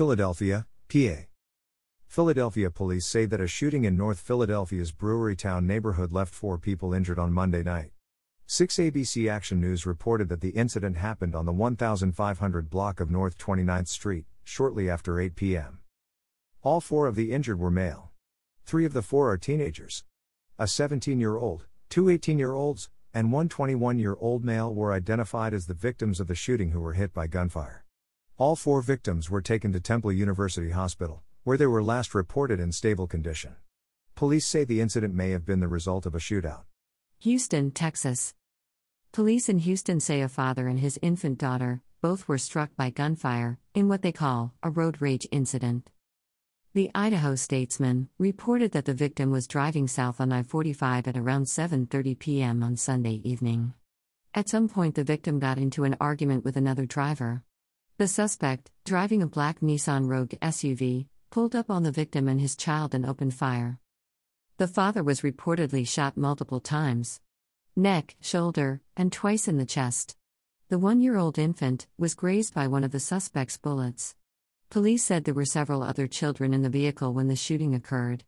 Philadelphia, PA. Philadelphia police say that a shooting in North Philadelphia's Brewerytown neighborhood left four people injured on Monday night. 6 ABC Action News reported that the incident happened on the 1500 block of North 29th Street, shortly after 8 p.m. All four of the injured were male. Three of the four are teenagers. A 17 year old, two 18 year olds, and one 21 year old male were identified as the victims of the shooting who were hit by gunfire. All four victims were taken to Temple University Hospital, where they were last reported in stable condition. Police say the incident may have been the result of a shootout. Houston, Texas. Police in Houston say a father and his infant daughter, both were struck by gunfire, in what they call a road rage incident. The Idaho Statesman reported that the victim was driving south on I-45 at around 7:30 p.m. on Sunday evening. At some point the victim got into an argument with another driver. The suspect, driving a black Nissan Rogue SUV, pulled up on the victim and his child and opened fire. The father was reportedly shot multiple times neck, shoulder, and twice in the chest. The one year old infant was grazed by one of the suspect's bullets. Police said there were several other children in the vehicle when the shooting occurred.